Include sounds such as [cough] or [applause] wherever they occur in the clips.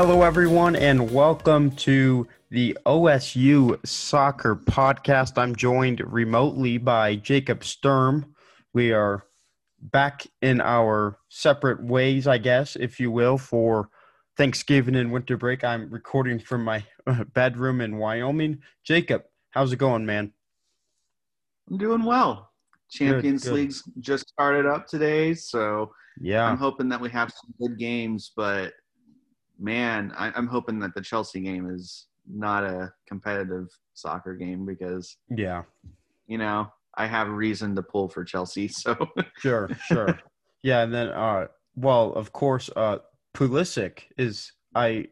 Hello, everyone, and welcome to the OSU Soccer Podcast. I'm joined remotely by Jacob Sturm. We are back in our separate ways, I guess, if you will, for Thanksgiving and winter break. I'm recording from my [laughs] bedroom in Wyoming. Jacob, how's it going, man? I'm doing well. Champions Good, good. League's just started up today, so Yeah, I'm hoping that we have some good games. But man, I, I'm hoping that the Chelsea game is not a competitive soccer game because yeah, you know I have reason to pull for Chelsea. [laughs] So sure, sure. yeah, and then, uh, well, of course, uh, Pulisic is I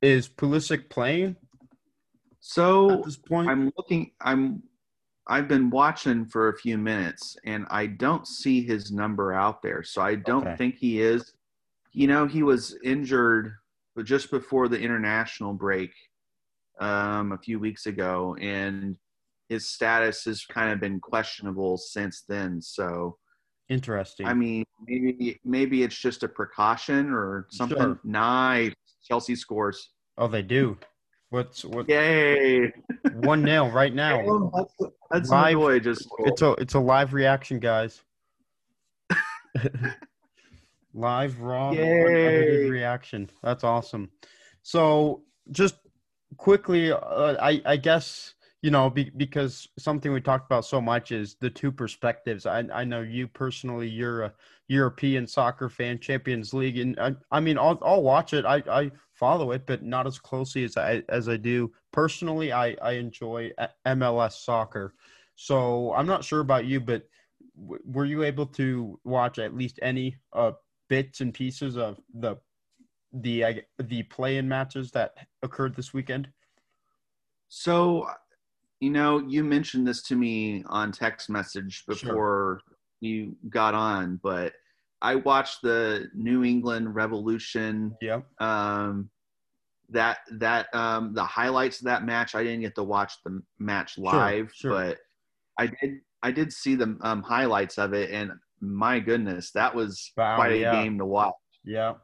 is Pulisic playing so at this point? I'm looking. I'm. I've been watching for a few minutes, and I don't see his number out there. So I don't Okay. think he is. You know, he was injured, but just before the international break, um, a few weeks ago, and his status has kind of been questionable since then. So Interesting. I mean, maybe maybe it's just a precaution or something. Sure. Nice, Chelsea scores! oh, they do. What's what? Yay! One nil [laughs] right now. Hudson- Hudson Live- Odoi just. It's a it's a live reaction, guys. [laughs] live raw reaction. That's awesome. So just quickly, uh, I I guess you know be, because something we talked about so much is the two perspectives. I I know you personally, you're a European soccer fan, Champions League, and I I mean I'll I'll watch it. I I follow it, but not as closely as I as I do personally. I I enjoy uh, MLS soccer. So I'm not sure about you, but w- were you able to watch at least any uh, bits and pieces of the the I- the play-in matches that occurred this weekend? So, you know, you mentioned this to me on text message Sure. before you got on, but I watched the New England Revolution. Yeah. Um, that that um, the highlights of that match, I didn't get to watch the match live, sure. but I did. I did see the um, highlights of it, and my goodness, that was Wow, quite a yeah. game to watch. Yeah.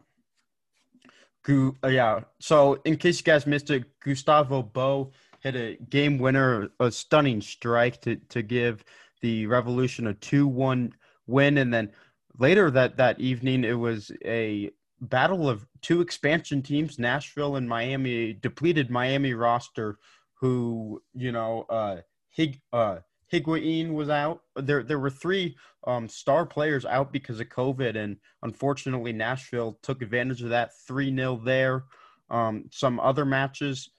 Gu- uh, yeah. So, in case you guys missed it, Gustavo Bou hit a game winner, a stunning strike to to give the Revolution a two-one win, and then later that that evening, it was a battle of two expansion teams, Nashville and Miami, depleted Miami roster, who you know, uh, Hig uh. Higuain was out. There, there were three um, star players out because of COVID, and unfortunately, Nashville took advantage of that 3 0 there. Um, some other matches,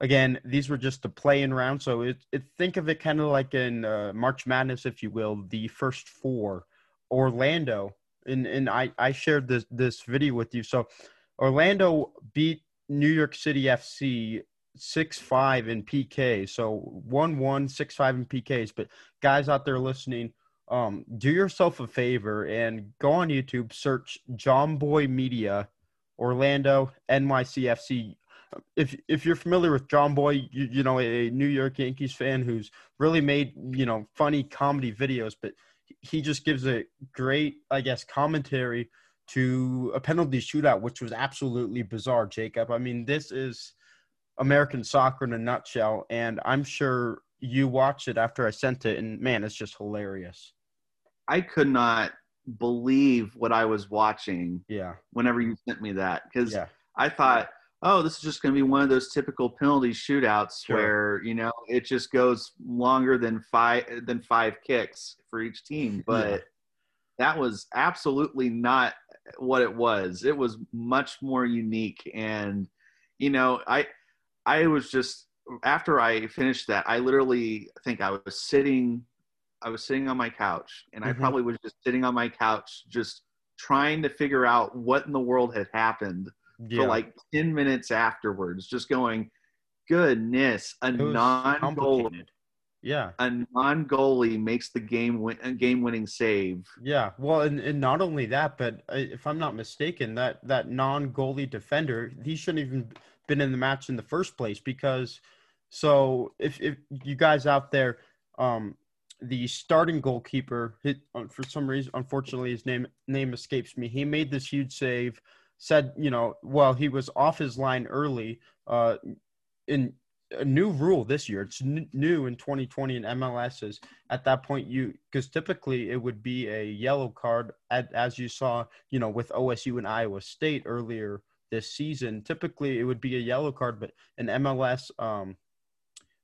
again, these were just the play-in round, so it, it think of it kind of like in uh, March Madness, if you will, the first four. Orlando, and and I I shared this this video with you. So Orlando beat New York City FC six five in PK. So one one six five in PKs. But guys out there listening, um, do yourself a favor and go on YouTube, search Jomboy Media, Orlando NYCFC. If if you're familiar with Jomboy, you, you know a New York Yankees fan who's really made you know funny comedy videos, but he just gives a great, I guess, commentary to a penalty shootout, which was absolutely bizarre, Jacob. I mean, this is American soccer in a nutshell, and I'm sure you watched it after I sent it, and man, it's just hilarious. I could not believe what I was watching Yeah, whenever you sent me that because yeah, I thought, oh, this is just going to be one of those typical penalty shootouts Sure. where you know it just goes longer than five than five kicks for each team. But Yeah. that was absolutely not what it was. It was much more unique, and you know, I I was just after I finished that, I literally think I was sitting. I was sitting on my couch, and I Mhm. probably was just sitting on my couch, just trying to figure out what in the world had happened yeah. for like 10 minutes afterwards, just going, goodness, a non goal complicated. Yeah, a non goalie makes the game win a game winning save. yeah. Well, and, and not only that, but uh, if I'm not mistaken, that that non goalie defender, he shouldn't even been in the match in the first place because. So if if you guys out there, um, the starting goalkeeper hit for some reason, unfortunately, his name name escapes me. He made this huge save. said, you know, well, he was off his line early. Uh, in a new rule this year. It's new in 2020 in MLS is at that point you because typically it would be a yellow card at, as you saw, you know, with OSU and Iowa State earlier this season. Typically it would be a yellow card, but an MLS um,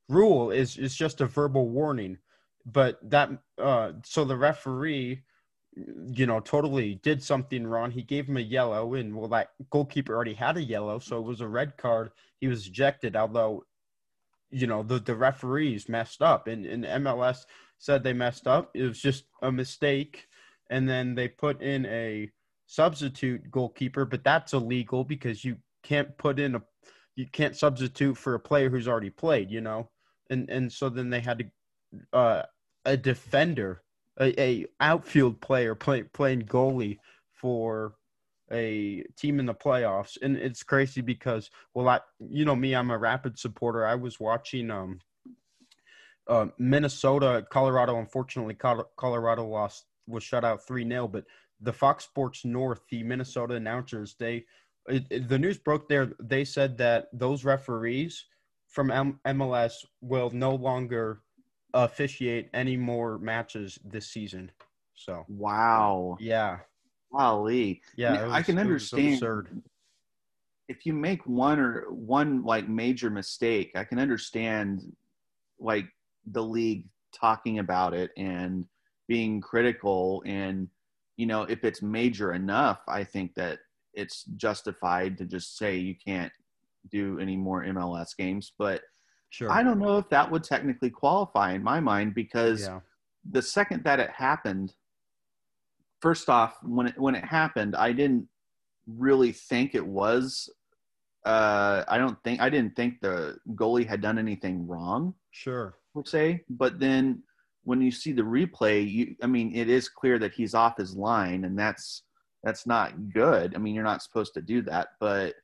rule is is just a verbal warning. But that uh, so the referee you know, totally did something wrong. He gave him a yellow, and well, that goalkeeper already had a yellow, so it was a red card. He was ejected, although, you know, the, the referees messed up, and, and MLS said they messed up. It was just a mistake, and then they put in a substitute goalkeeper, but that's illegal because you can't put in a you can't substitute for a player who's already played, you know, and and so then they had to uh, a defender a, a outfield player play, playing goalie for a team in the playoffs. And it's crazy because well i you know me i'm a rapid supporter. I was watching um uh, minnesota colorado unfortunately colorado lost was shut out 3-0 but the fox sports north the minnesota announcers they it, it, the news broke there they said that those referees from M- mls will no longer officiate any more matches this season. So wow, yeah, golly, yeah, was, I can understand. If you make one or one like major mistake, I can understand like the league talking about it and being critical and you know if it's major enough i think that it's justified to just say you can't do any more mls games but Sure. I don't know if that would technically qualify in my mind because yeah. the second that it happened, first off, when it when it happened, I didn't really think it was. Uh, I don't think I didn't think the goalie had done anything wrong. Sure, per se. But then when you see the replay, you I mean, it is clear that he's off his line, and that's that's not good. I mean, you're not supposed to do that. But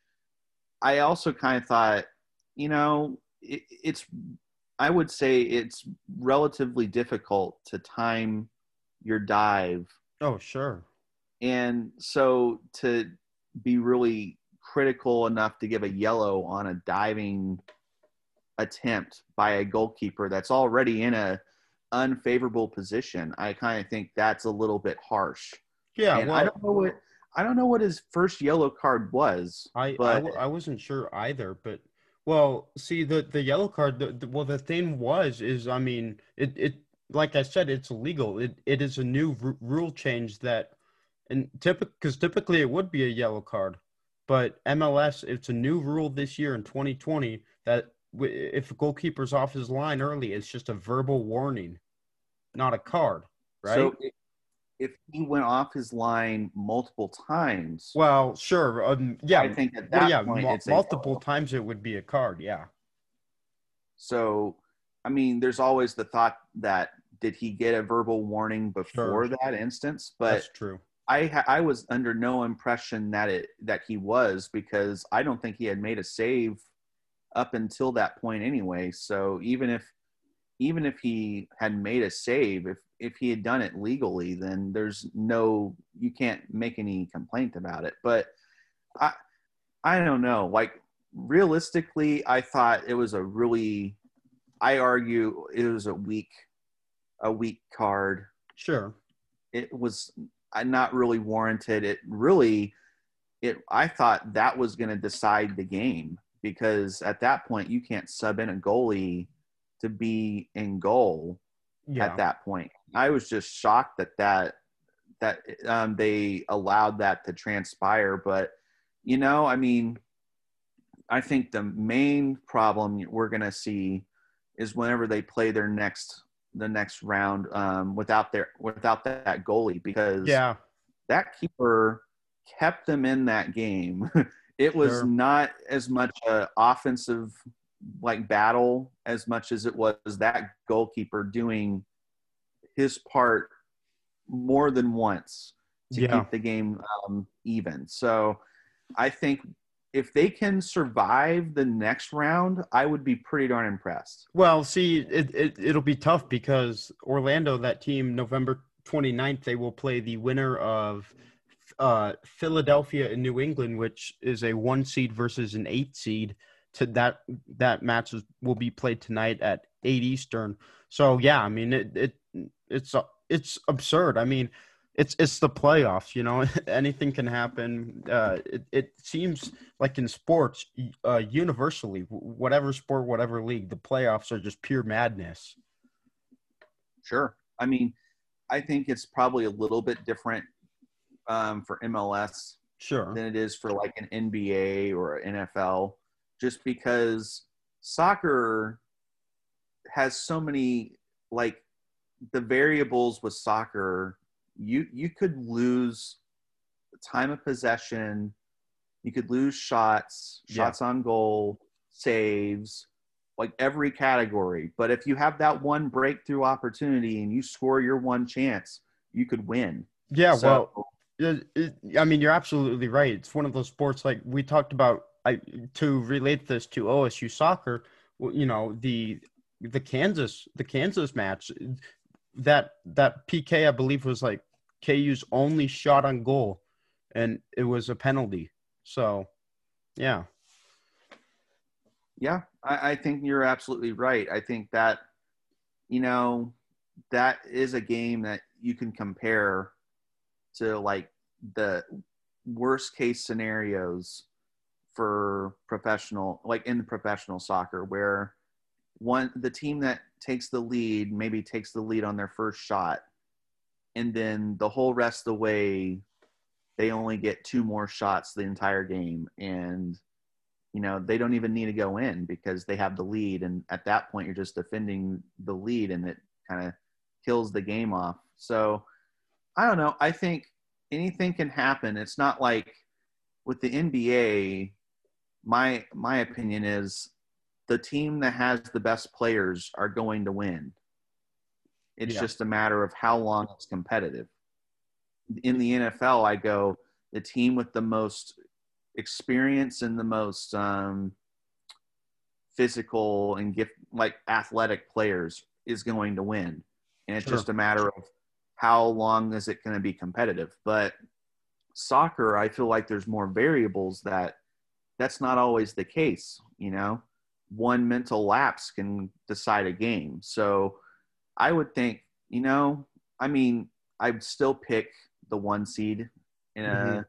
I also kind of thought, you know, it, it's I would say it's relatively difficult to time your dive. Oh, sure. And so to be really critical enough to give a yellow on a diving attempt by a goalkeeper that's already in a unfavorable position, I kind of think that's a little bit harsh. Yeah, well, I don't know what I don't know what his first yellow card was. I but I, I wasn't sure either, but well, see the the yellow card. The, the, well, the thing was is I mean it it like I said it's illegal. It it is a new r- rule change that and typical because typically it would be a yellow card, but MLS it's a new rule this year in 2020 that if a goalkeeper's off his line early, it's just a verbal warning, not a card, right? So if he went off his line multiple times. Well, sure. Um, yeah. I think at that well, yeah, point, multiple times it would be a card. Yeah. So, I mean, there's always the thought that did he get a verbal warning before sure. that instance? But that's true. I I was under no impression that it that he was because I don't think he had made a save up until that point anyway. So even if even if he had made a save, if if he had done it legally, then there's no you can't make any complaint about it. But I I don't know. Like realistically, I thought it was a really I argue it was a weak a weak card. Sure. It was uh, not really warranted. It really it I thought that was going to decide the game because at that point you can't sub in a goalie to be in goal yeah. at that point. I was just shocked that that that um, they allowed that to transpire. But you know, I mean, I think the main problem we're going to see is whenever they play their next the next round um, without their without that goalie because yeah that keeper kept them in that game. [laughs] it was sure. not as much a offensive like battle as much as it was that goalkeeper doing his part more than once to yeah. keep the game um, even. So I think if they can survive the next round, I would be pretty darn impressed. Well, see, it, it, it'll be tough because Orlando, that team, November 29th, they will play the winner of uh, Philadelphia and New England, which is a one seed versus an eight seed. To that that match is, will be played tonight at eight Eastern. So yeah, I mean it, it it's it's absurd. I mean, it's it's the playoffs. You know, [laughs] anything can happen. Uh, it it seems like in sports, uh, universally, whatever sport, whatever league, the playoffs are just pure madness. Sure. I mean, I think it's probably a little bit different um, for MLS sure than it is for like an NBA or NFL, just because soccer has so many like the variables with soccer. You you could lose time of possession, you could lose shots, shots yeah. on goal, saves, like every category. But if you have that one breakthrough opportunity and you score your one chance, you could win. Yeah, so, well, I mean, you're absolutely right. It's one of those sports like we talked about. I to relate this to OSU soccer. You know the the Kansas the Kansas match that that PK I believe was like KU's only shot on goal, and it was a penalty. So, yeah. Yeah, I, I think you're absolutely right. I think that you know that is a game that you can compare to like the worst case scenarios for professional like in professional soccer where one the team that takes the lead maybe takes the lead on their first shot and then the whole rest of the way they only get two more shots the entire game. And you know they don't even need to go in because they have the lead. And at that point you're just defending the lead and it kind of kills the game off. So i don't know i think anything can happen. It's not like with the NBA. My my opinion is the team that has the best players are going to win. It's yeah. just a matter of how long it's competitive. In the NFL, I go the team with the most experience and the most um, physical and gift like athletic players is going to win, and it's sure. just a matter of how long is it going to be competitive? But soccer, I feel like there's more variables that that's not always the case. You know, one mental lapse can decide a game. So I would think, you know, I mean, I'd still pick the one seed in a mm-hmm.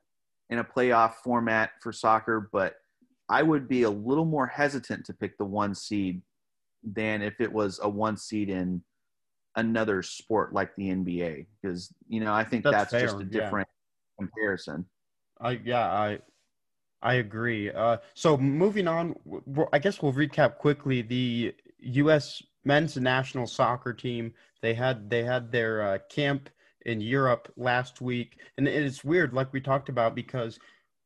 in a playoff format for soccer, but I would be a little more hesitant to pick the one seed than if it was a one seed in another sport like the NBA because you know I think that's, that's just a different yeah. comparison. I yeah I I agree. Uh, so moving on, I guess we'll recap quickly the U.S. men's national soccer team. They had they had their uh, camp in Europe last week, and it's weird, like we talked about, because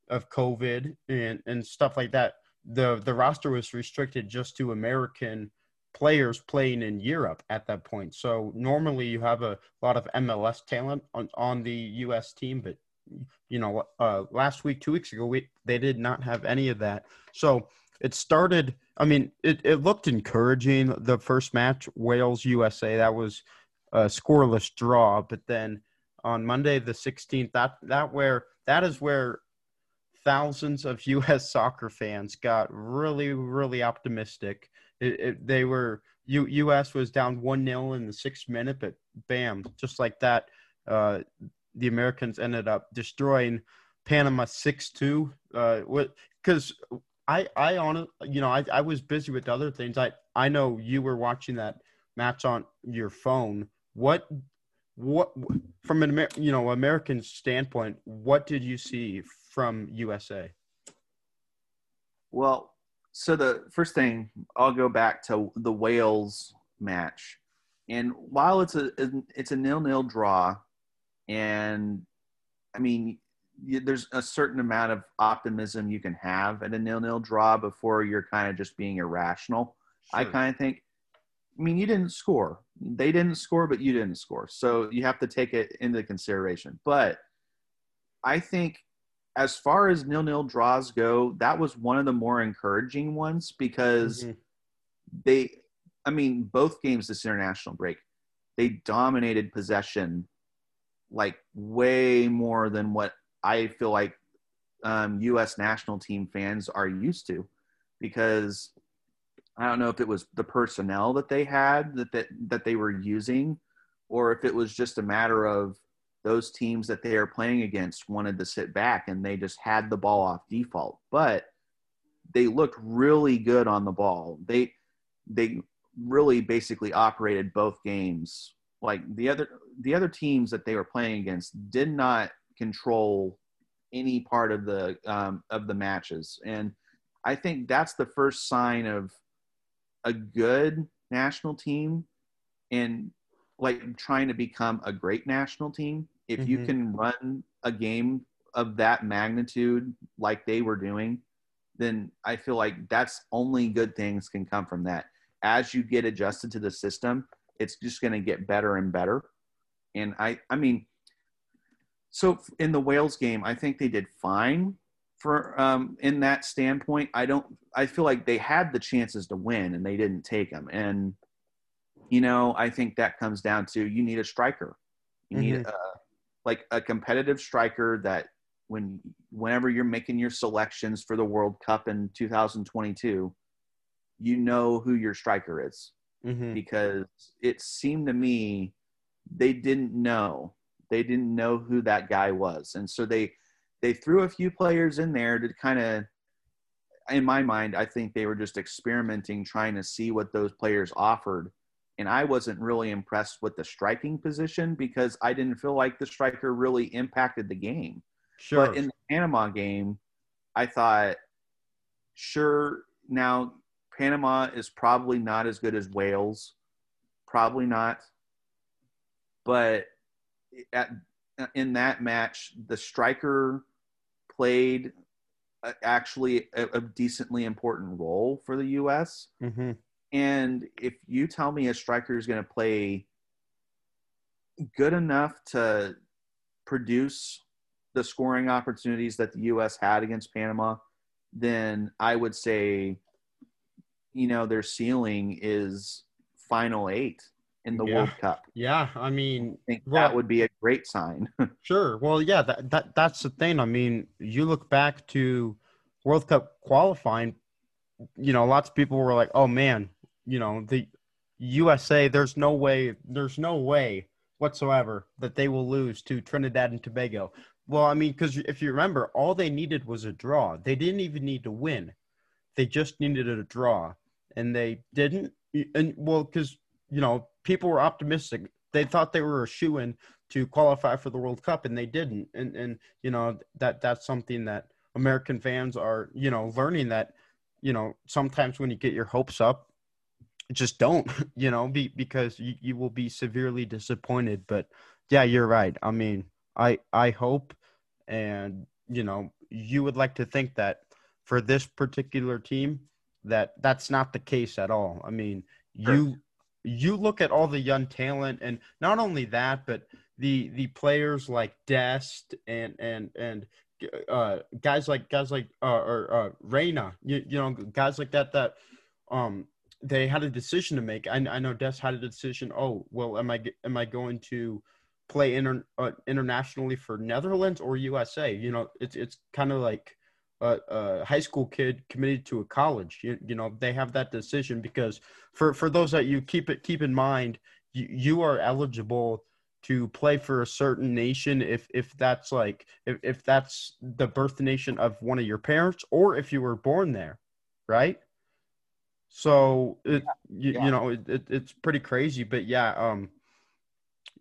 of COVID and and stuff like that. The the roster was restricted just to American players playing in Europe at that point. So normally you have a lot of MLS talent on, on the US team, but you know, uh, last week, two weeks ago, we, they did not have any of that. So it started. I mean, it, it looked encouraging. The first match, Wales USA, that was a scoreless draw. But then on Monday the 16th, that that where that is where thousands of [laughs] U.S. soccer fans got really, really optimistic it, it, they were U, U.S. was down one 0 in the sixth minute, but bam, just like that, uh, the Americans ended up destroying Panama six two. Uh, because I I on you know I I was busy with other things. I I know you were watching that match on your phone. What what from an you know American standpoint, what did you see from USA? Well, so the first thing I'll go back to the Wales match, and while it's a it's a nil nil draw, and I mean there's a certain amount of optimism you can have at a nil nil draw before you're kind of just being irrational. Sure. I kind of think. I mean, you didn't score. They didn't score, but you didn't score. So you have to take it into consideration. But I think as far as nil nil draws go, that was one of the more encouraging ones because mm-hmm. they, I mean, both games this international break, they dominated possession like way more than what I feel like um, U.S. national team fans are used to, because I don't know if it was the personnel that they had that that, that they were using, or if it was just a matter of those teams that they are playing against wanted to sit back and they just had the ball off default. But they looked really good on the ball. They they really basically operated both games. Like the other the other teams that they were playing against did not control any part of the um, of the matches, and I think that's the first sign of a good national team and like trying to become a great national team. If mm-hmm. you can run a game of that magnitude like they were doing, then I feel like that's only good things can come from that. As you get adjusted to the system, it's just going to get better and better. And I, I mean, so in the Wales game, I think they did fine for um, in that standpoint. I don't. I feel like they had the chances to win and they didn't take them. And you know, I think that comes down to you need a striker. You mm-hmm. need a, like a competitive striker that when whenever you're making your selections for the World Cup in 2022, you know who your striker is mm-hmm. because it seemed to me they didn't know they didn't know who that guy was, and so they they threw a few players in there to kind of in my mind, I think they were just experimenting, trying to see what those players offered. And I wasn't really impressed with the striking position because I didn't feel like the striker really impacted the game. Sure. But in the Panama game, I thought, sure, now Panama is probably not as good as Wales, probably not. But at, in that match, the striker played actually a, a, decently important role for the U.S. Mm-hmm. And if you tell me a striker is going to play good enough to produce the scoring opportunities that the U.S. had against Panama, then I would say, you know, their ceiling is final eight in the yeah. World Cup. Yeah, I mean, I think well, that would be a great sign. [laughs] sure. Well, yeah, that, that that's the thing. I mean, you look back to World Cup qualifying, you know, lots of people were like, "Oh man, you know, the USA, there's no way, there's no way whatsoever that they will lose to Trinidad and Tobago." Well, I mean, because if you remember, all they needed was a draw. They didn't even need to win; they just needed a draw, and they didn't. And well, because you know, people were optimistic. They thought they were a shoe in to qualify for the World Cup, and they didn't. And and you know that that's something that American fans are you know learning that you know sometimes when you get your hopes up, just don't [laughs] you know be because you, you will be severely disappointed. But yeah, you're right. I mean, I I hope, and you know, you would like to think that for this particular team that that's not the case at all. I mean, you you look at all the young talent, and not only that, but the the players like Dest and and and uh, guys like guys like uh, or uh, Reyna, you, you know, guys like that that um they had a decision to make. I, I know Dest had a decision. Oh well, am I am I going to play inter, uh, internationally for Netherlands or USA? You know, it's it's kind of like a, a, high school kid committed to a college. You, you know, they have that decision because for, for those that you keep it keep in mind, you, you are eligible to play for a certain nation if if that's like if, if that's the birth nation of one of your parents or if you were born there, right? So it you, yeah. you know it, it, it's pretty crazy, but yeah, um,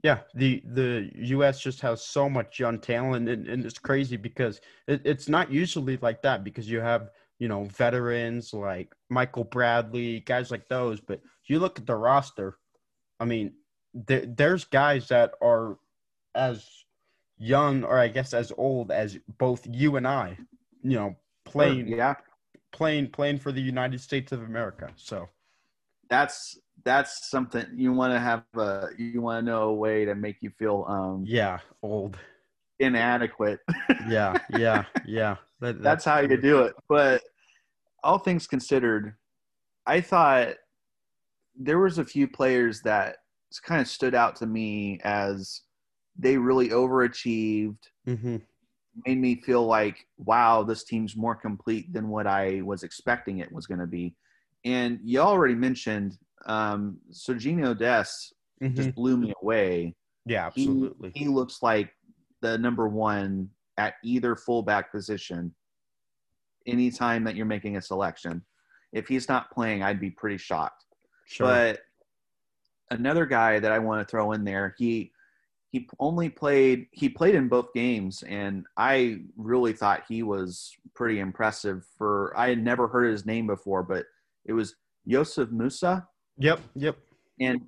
yeah, the the U.S. just has so much young talent, and, and it's crazy because it, it's not usually like that because you have you know veterans like Michael Bradley, guys like those. But you look at the roster, I mean, there, there's guys that are as young or I guess as old as both you and I, you know, playing yeah playing playing for the United States of America. So that's that's something you want to have a you want to know a way to make you feel um yeah old. inadequate. Yeah yeah [laughs] yeah. That, that's, that's how you do it. But all things considered i thought there was a few players that kind of stood out to me as they really overachieved. Mm-hmm. Made me feel like, wow, this team's more complete than what I was expecting it was going to be. And you already mentioned um, Sergiño Dest Mhm. just blew me away. Yeah, He- absolutely. He, looks like the number one at either fullback position. Anytime that you're making a selection, if he's not playing, I'd be pretty shocked. Sure. But another guy that I want to throw in there, he he only played he played in both games, and I really thought he was pretty impressive. For I had never heard his name before, but it was Yosef Musah, yep. Yep. and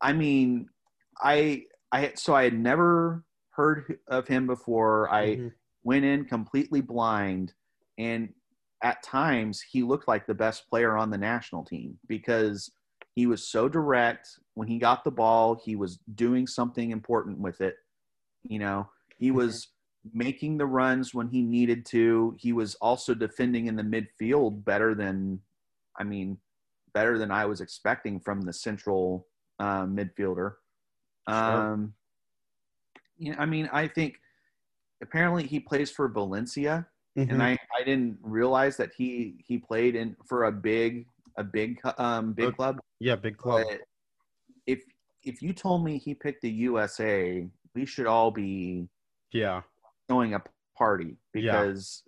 I mean, I I so I had never heard of him before. I Mhm. went in completely blind and at times he looked like the best player on the national team because he was so direct. When he got the ball he was doing something important with it. You know he was making the runs when he needed to. He was also defending in the midfield better than i mean better than i was expecting from the central uh, midfielder. Um you know, i mean i think apparently he plays for valencia Mhm. and I, I didn't realize that he he played in for a big a big um big Okay. club. yeah, big club. But if if you told me he picked the USA, we should all be Yeah. throwing a party Yeah. because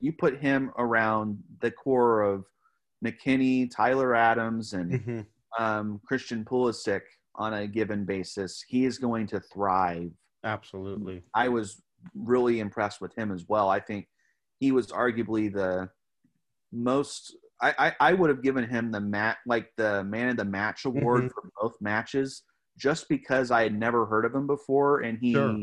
you put him around the core of McKennie, Tyler Adams, and hmm um, Christian Pulisic on a given basis. He is going to thrive Absolutely. I was really impressed with him as well. I think he was arguably the most. I, I, I would have given him the mat like the man of the match award Mhm. for both matches just because I had never heard of him before and he Sure.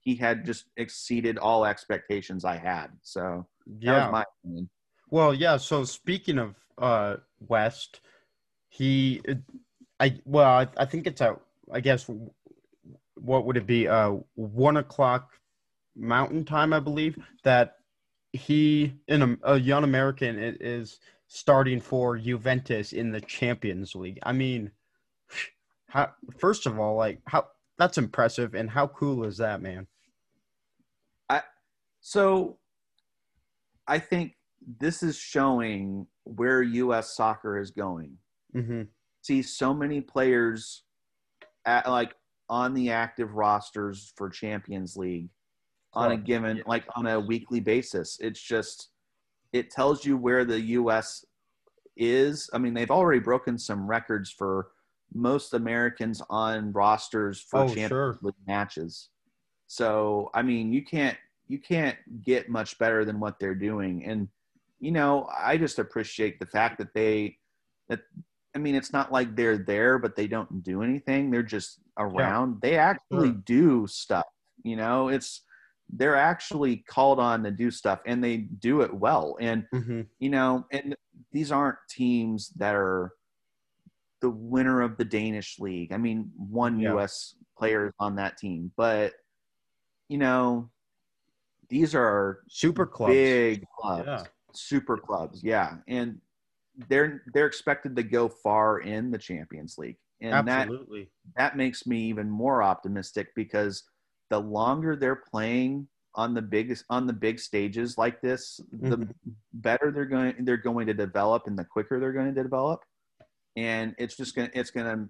he had just exceeded all expectations I had. So that Yeah. was my opinion. Well, yeah. So speaking of uh, West, he, I well, I, I think it's at I guess what would it be? Uh, one o'clock Mountain Time, I believe. That he, in a, a young American, i- is starting for Juventus in the Champions League. I mean, how, first of all, like how that's impressive, and how cool is that, man? I so I think this is showing where US soccer is going. hmm see so many players at like on the active rosters for Champions League on a given like on a weekly basis. It's just it tells you where the US is. I mean, they've already broken some records for most Americans on rosters for Oh, Champions sure. League matches. So, I mean, you can't you can't get much better than what they're doing and you know, I just appreciate the fact that they that I mean, it's not like they're there, but they don't do anything. They're just around. They actually Sure. do stuff. You know, it's they're actually called on to do stuff, and they do it well. And hmm you know, and these aren't teams that are the winner of the Danish league. I mean, one Yeah. U.S. player on that team, but you know, these are Super clubs. big clubs Yeah. super clubs yeah and they're they're expected to go far in the champions league and that that makes me even more optimistic because the longer they're playing on the biggest on the big stages like this the Mhm. better they're going they're going to develop and the quicker they're going to develop and it's just going to it's to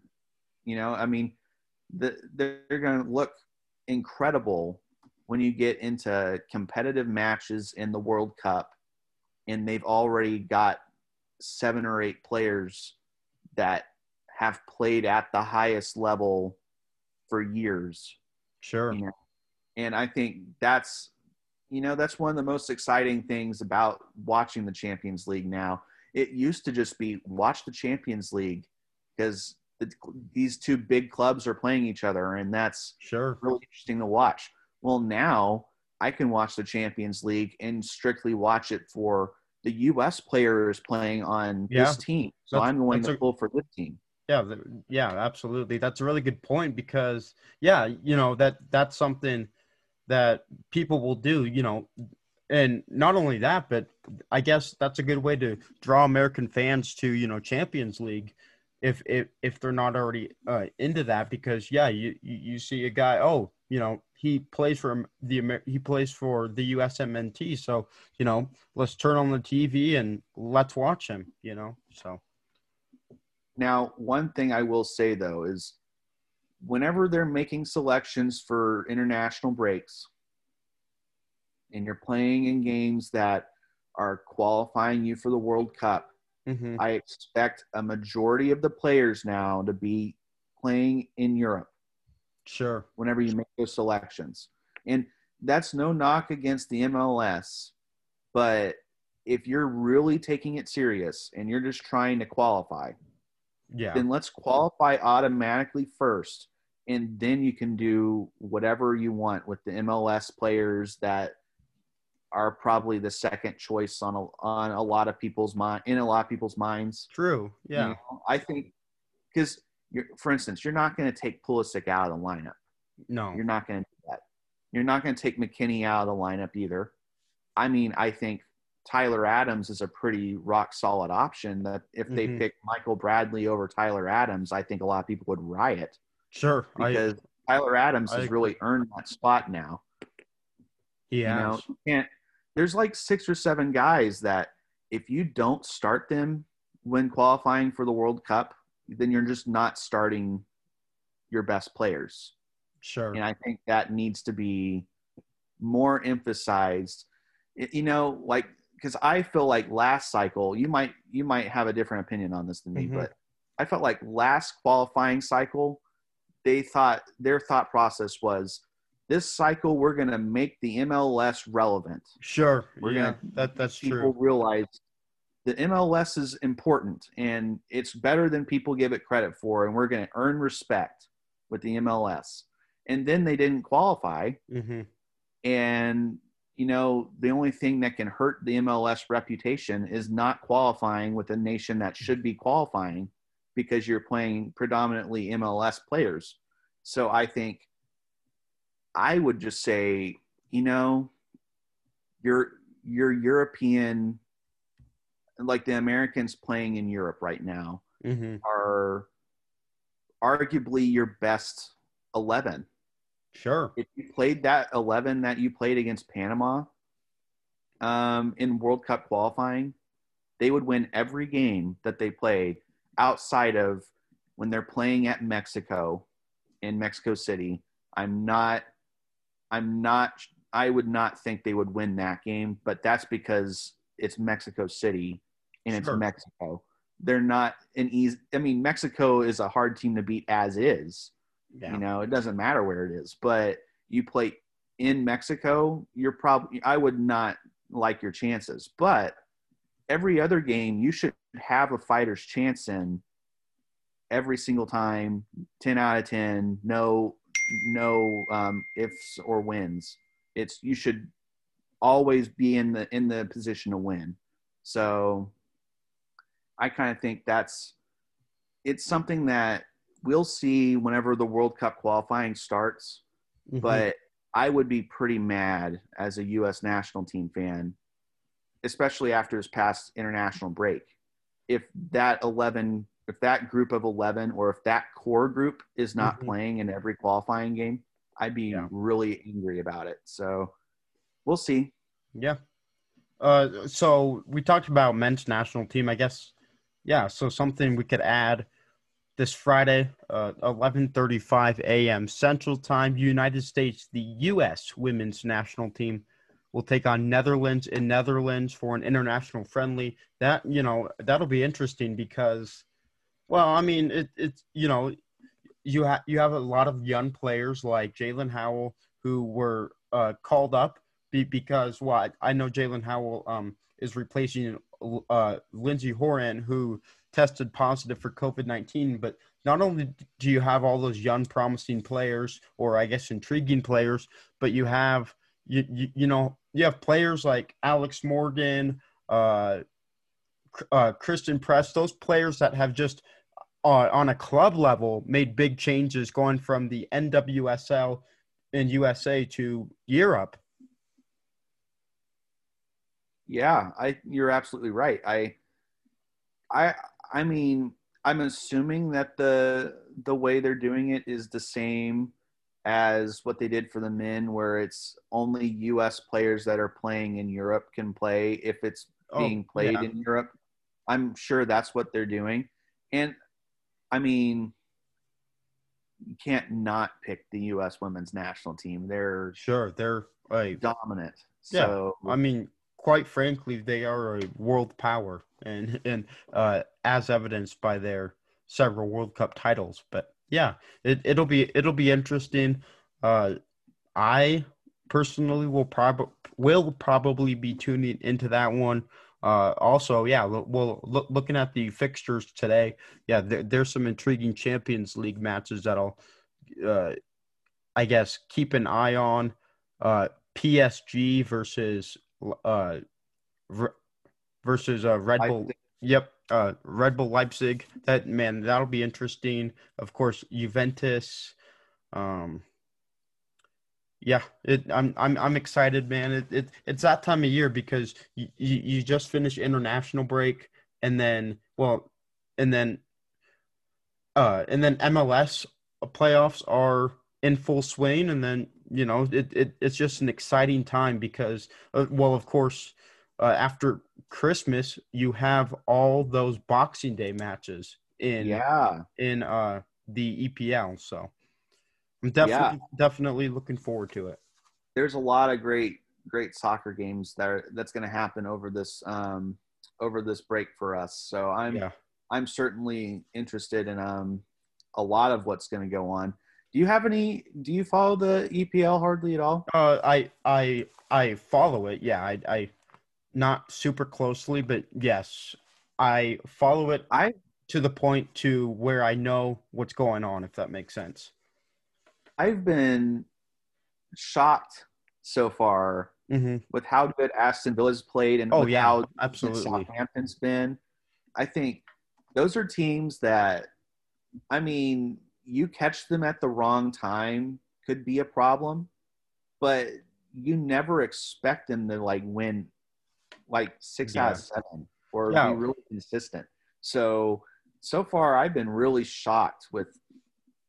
you know i mean the, they're going to look incredible when you get into competitive matches in the world cup and they've already got seven or eight players that have played at the highest level for years Sure. you know and i think that's you know that's one of the most exciting things about watching the champions league now it used to just be watch the champions league because the, these two big clubs are playing each other and that's Sure. really interesting to watch well now i can watch the champions league and strictly watch it for the us players playing on Yeah. this team so That's- i'm going to a- pull for this team Yeah, yeah, absolutely. That's a really good point because yeah, you know that that's something that people will do. You know, and not only that, but I guess that's a good way to draw American fans to you know Champions League if if if they're not already uh, into that because yeah you you see a guy oh you know he plays for the he plays for the USMNT so you know let's turn on the TV and let's watch him you know so now one thing I will say though is whenever they're making selections for international breaks and you're playing in games that are qualifying you for the World Cup mm-hmm. I expect a majority of the players now to be playing in Europe. Sure. Whenever you make those selections. And that's no knock against the MLS, but if you're really taking it serious and you're just trying to qualify, yeah. then let's qualify automatically first and then you can do whatever you want with the MLS players that are probably the second choice on a, on a lot of people's mind in a lot of people's minds. True. Yeah. You know, I think because for instance, you're not going to take Pulisic out of the lineup. No, you're not going to do that. You're not going to take McKennie out of the lineup either. I mean, I think Tyler Adams is a pretty rock solid option. That if they mm-hmm. pick Michael Bradley over Tyler Adams, I think a lot of people would riot. Sure, because I, Tyler Adams I has really earned that spot now. Yeah, you know, you can't there's like six or seven guys that if you don't start them when qualifying for the World Cup, then you're just not starting your best players. Sure. And I think that needs to be more emphasized. You know, like because I feel like last cycle, you might you might have a different opinion on this than me, mm-hmm. but I felt like last qualifying cycle, they thought their thought process was this cycle we're going to make the MLS relevant. Sure. We're yeah, going that that's people true. People realize the MLS is important and it's better than people give it credit for and we're going to earn respect with the MLS. And then they didn't qualify. Mm-hmm. And you know, the only thing that can hurt the MLS reputation is not qualifying with a nation that should be qualifying because you're playing predominantly MLS players. So I think I would just say, you know, your your European, like the Americans playing in Europe right now, mm-hmm. are arguably your best eleven. Sure. If you played that eleven that you played against Panama um, in World Cup qualifying, they would win every game that they played outside of when they're playing at Mexico in Mexico City. I'm not I'm not. I would not think they would win that game, but that's because it's Mexico City and it's. Mexico. They're not an easy. I mean, Mexico is a hard team to beat as is. Yeah. You know, it doesn't matter where it is, but you play in Mexico, you're probably. I would not like your chances, but every other game you should have a fighter's chance in every single time 10 out of 10 no no um, ifs or wins. It's you should always be in the in the position to win. So I kind of think that's it's something that we'll see whenever the World Cup qualifying starts. Mm-hmm. But I would be pretty mad as a U.S. national team fan, especially after this past international break, if that 11 if that group of 11 or if that core group is not mm-hmm. playing in every qualifying game, I'd be yeah. really angry about it. So we'll see. Yeah. Uh, so we talked about men's national team, I guess. Yeah. So something we could add this Friday, uh, 11:35 a.m. Central Time, United States, the U.S. women's national team will take on Netherlands in Netherlands for an international friendly. That you know that'll be interesting because well, I mean, it, it's you know, you have you have a lot of young players like Jaelin Howell who were uh, called up be- because well, I, I know Jaelin Howell um, is replacing uh, Lindsey Horan who tested positive for COVID nineteen. But not only do you have all those young, promising players, or I guess intriguing players, but you have you you, you know you have players like Alex Morgan. Uh, uh, Christen Press, those players that have just uh, on a club level made big changes going from the NWSL in USA to Europe. Yeah, I you're absolutely right. I I I mean, I'm assuming that the the way they're doing it is the same as what they did for the men, where it's only U.S. players that are playing in Europe can play if it's Oh, being played yeah. in Europe. I'm sure that's what they're doing, and I mean, you can't not pick the U.S. women's national team. They're Sure, they're a dominant. Yeah, So I mean, quite frankly, they are a world power, and and uh, as evidenced by their several World Cup titles. But yeah, it it'll be it'll be interesting. Uh, I personally will probably will probably be tuning into that one. Uh, also, yeah, well, look, looking at the fixtures today, yeah, there, there's some intriguing Champions League matches that I'll, uh, I guess, keep an eye on. Uh, PSG versus uh versus uh Red I Bull. Yep, uh Red Bull Leipzig. That man, that'll be interesting. Of course, Juventus. Um yeah, it I'm I'm I'm excited, man. It, it it's that time of year because you, you you just finished international break and then well and then uh and then MLS playoffs are in full swing and then you know it, it it's just an exciting time because uh, well of course uh, after christmas you have all those boxing day matches in yeah, in uh the epl so i'm definitely definitely looking forward to it there's a lot of great great soccer games that are, that's going to happen over this um over this break for us. So I'm yeah I'm certainly interested in um a lot of what's going to go on. Do you have any? Do you follow the EPL hardly at all? uh i i i follow it yeah i i not super closely but yes i follow it I to the point to where i know what's going on if that makes sense I've been shocked so far mm-hmm. with how good Aston Villa's played and Oh, with yeah, how good absolutely. Southampton's been. I think those are teams that, I mean, you catch them at the wrong time could be a problem, but you never expect them to like win like six out of seven or Yeah. be really consistent. So so far, I've been really shocked with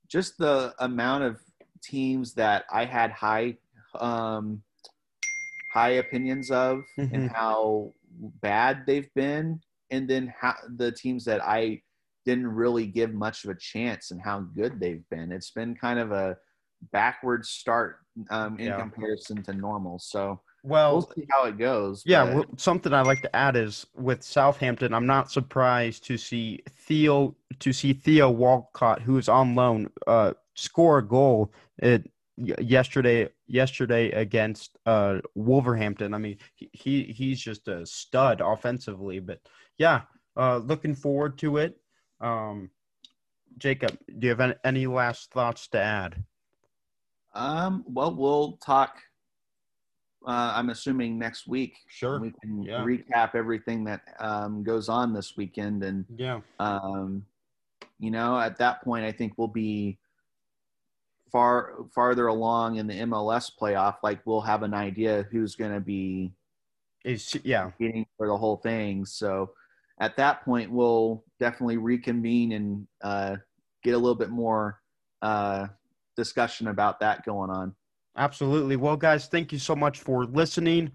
just the amount of teams that I had high um, high opinions of Mhm. and how bad they've been, and then how the teams that I didn't really give much of a chance and how good they've been. It's been kind of a backward start um, in Yeah. comparison to normal. So well we'll see how it goes. Yeah, but- well, something I like to add is with Southampton, I'm not surprised to see Theo to see Theo Walcott, who is on loan, uh, score a goal it, yesterday yesterday against uh, Wolverhampton. I mean, he, he he's just a stud offensively. But yeah, uh, looking forward to it. Um, Jacob, do you have any, any last thoughts to add? Um, well, we'll talk. Uh, I'm assuming next week Sure. we can Yeah. recap everything that um, goes on this weekend, and Yeah. um, you know, at that point, I think we'll be far farther along in the MLS playoff. Like we'll have an idea who's going to be Is yeah. getting for the whole thing. So at that point, we'll definitely reconvene and uh, get a little bit more uh, discussion about that going on. Absolutely. Well, guys, thank you so much for listening.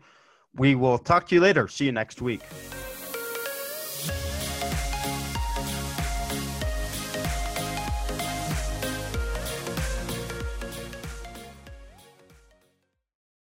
We will talk to you later. See you next week.